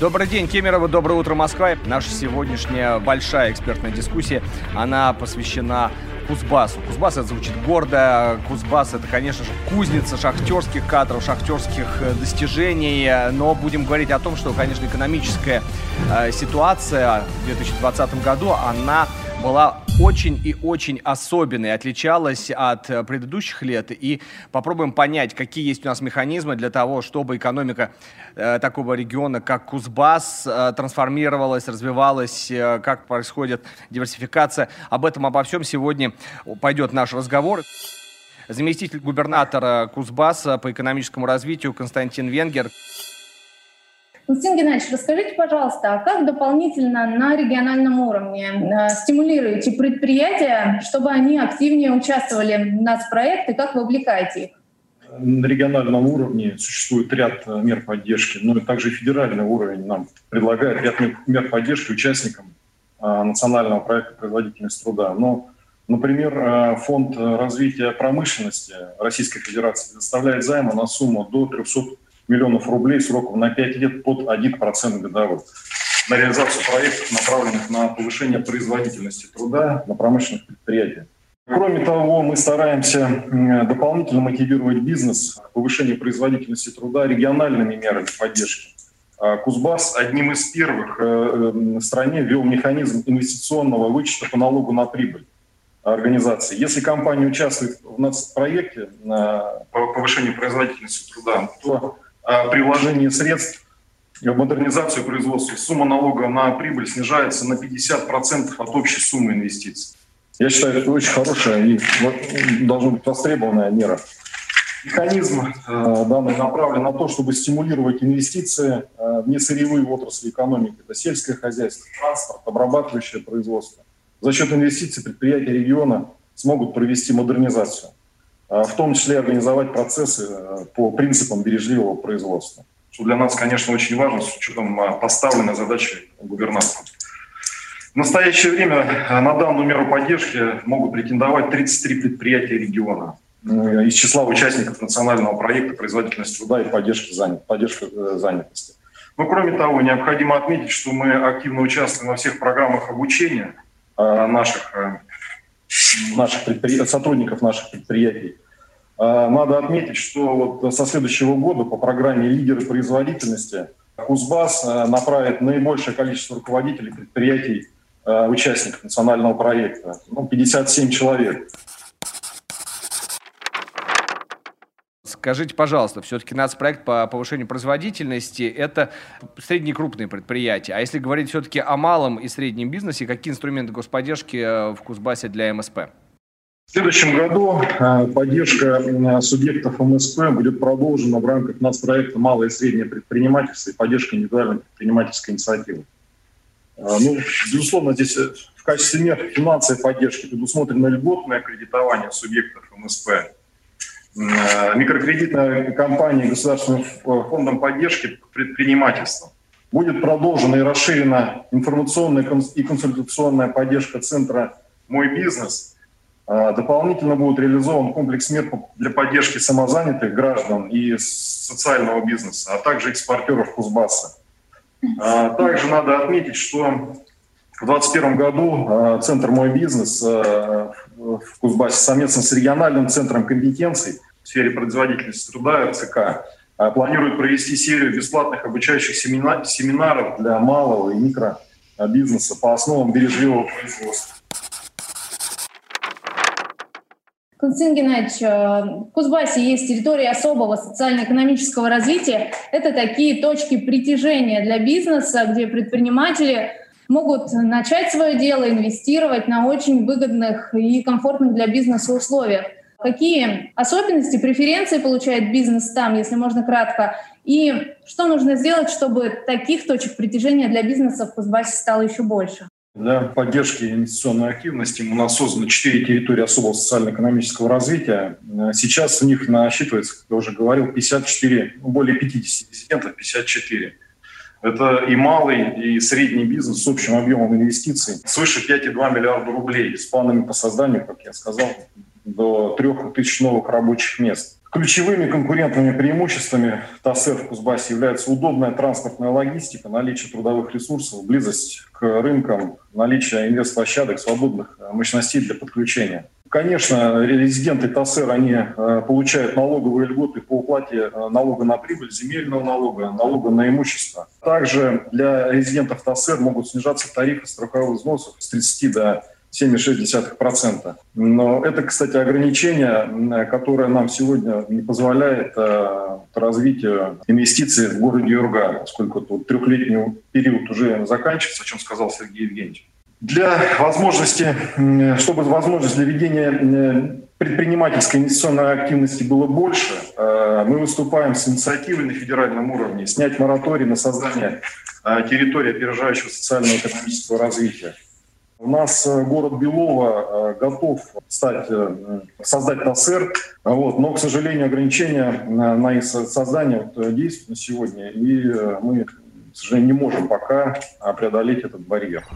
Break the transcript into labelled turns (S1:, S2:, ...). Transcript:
S1: Добрый день, Кемерово, доброе утро, Москва. Наша сегодняшняя большая экспертная дискуссия, она посвящена Кузбассу. Кузбасс это звучит гордо. Кузбасс это, конечно же, кузница шахтерских кадров, шахтерских э, достижений. Но будем говорить о том, что, конечно, экономическая э, ситуация в 2020 году, она была очень и очень особенной, отличалась от э, предыдущих лет. И попробуем понять, какие есть у нас механизмы для того, чтобы экономика э, такого региона, как Кузбасс, э, трансформировалась, развивалась, как происходит диверсификация. Об этом, обо всем сегодня пойдет наш разговор. Заместитель губернатора Кузбасса по экономическому развитию Константин Венгер.
S2: Константин Геннадьевич, расскажите, пожалуйста, а как дополнительно на региональном уровне э, стимулируете предприятия, чтобы они активнее участвовали в нацпроекты, как вовлекаете их?
S3: На региональном уровне существует ряд э, мер поддержки, но также и федеральный уровень нам предлагает ряд мер поддержки участникам э, национального проекта производительность труда. Но, например, Фонд развития промышленности Российской Федерации предоставляет займы на сумму до 300 миллионов рублей сроком на 5 лет под 1% годовой на реализацию проектов, направленных на повышение производительности труда на промышленных предприятиях. Кроме того, мы стараемся дополнительно мотивировать бизнес к повышению производительности труда региональными мерами поддержки. А Кузбасс одним из первых э, э, в стране ввел механизм инвестиционного вычета по налогу на прибыль организации. Если компания участвует в проекте по повышению производительности труда, то при вложении средств в модернизацию производства сумма налога на прибыль снижается на 50% от общей суммы инвестиций. Я считаю, это очень хорошая и должна быть востребованная мера. Механизм э, данный направлен на то, чтобы стимулировать инвестиции э, в несырьевые отрасли экономики. Это сельское хозяйство, транспорт, обрабатывающее производство. За счет инвестиций предприятия региона смогут провести модернизацию. А, в том числе организовать процессы э, по принципам бережливого производства. Что для нас, конечно, очень важно с учетом а, поставленной задачи губернатора. В настоящее время на данную меру поддержки могут претендовать 33 предприятия региона э, из числа участников национального проекта «Производительность труда и поддержки занят, поддержка э, занятости». Но, кроме того, необходимо отметить, что мы активно участвуем во всех программах обучения наших наших предпри... сотрудников наших предприятий. А, надо отметить, что вот со следующего года по программе «Лидеры производительности» Кузбасс а, направит наибольшее количество руководителей предприятий, а, участников национального проекта, ну, 57 человек.
S1: Скажите, пожалуйста, все-таки нацпроект по повышению производительности – это средние крупные предприятия. А если говорить все-таки о малом и среднем бизнесе, какие инструменты господдержки э, в Кузбассе для МСП?
S3: В следующем году э, поддержка э, субъектов МСП будет продолжена в рамках нацпроекта «Малое и среднее предпринимательство» и поддержка индивидуальной предпринимательской инициативы. Ну, безусловно, здесь в качестве мер финансовой поддержки предусмотрено льготное кредитование субъектов МСП – Э, микрокредитная компания Государственным фондом поддержки предпринимательства. Будет продолжена и расширена информационная и консультационная поддержка Центра «Мой бизнес». Э, дополнительно будет реализован комплекс мер для поддержки самозанятых граждан и социального бизнеса, а также экспортеров Кузбасса. Э, также надо отметить, что в 2021 году Центр «Мой бизнес» в Кузбассе совместно с региональным центром компетенций в сфере производительности труда РЦК а, планирует провести серию бесплатных обучающих семинаров для малого и микробизнеса по основам бережливого производства.
S2: Константин Геннадьевич, э, в Кузбассе есть территории особого социально-экономического развития. Это такие точки притяжения для бизнеса, где предприниматели могут начать свое дело, инвестировать на очень выгодных и комфортных для бизнеса условиях. Какие особенности, преференции получает бизнес там, если можно кратко, и что нужно сделать, чтобы таких точек притяжения для бизнеса в Кузбассе стало еще больше?
S3: Для поддержки инвестиционной активности у нас создано 4 территории особого социально-экономического развития. Сейчас у них насчитывается, как я уже говорил, 54, ну, более 50 резидентов, 54. Это и малый, и средний бизнес с общим объемом инвестиций свыше 5,2 миллиарда рублей с планами по созданию, как я сказал, до 3 тысяч новых рабочих мест. Ключевыми конкурентными преимуществами ТАСЭР в Кузбассе является удобная транспортная логистика, наличие трудовых ресурсов, близость к рынкам, наличие инвест-площадок, свободных мощностей для подключения. Конечно, резиденты ТАСЭР, они э, получают налоговые льготы по уплате э, налога на прибыль, земельного налога, налога на имущество. Также для резидентов ТАСЭР могут снижаться тарифы страховых взносов с 30 до 7,6%. Но это, кстати, ограничение, которое нам сегодня не позволяет э, развитию инвестиций в городе Юрга, поскольку тут трехлетний период уже заканчивается, о чем сказал Сергей Евгеньевич. Для возможности, чтобы возможность для ведения э, предпринимательской инвестиционной активности было больше, э, мы выступаем с инициативой на федеральном уровне снять мораторий на создание территории опережающего социально-экономического развития. У нас э, город Белово э, готов стать, э, создать ТАСЭР, вот, но, к сожалению, ограничения на их создание действуют на сегодня, и мы, к сожалению, не можем пока преодолеть этот барьер.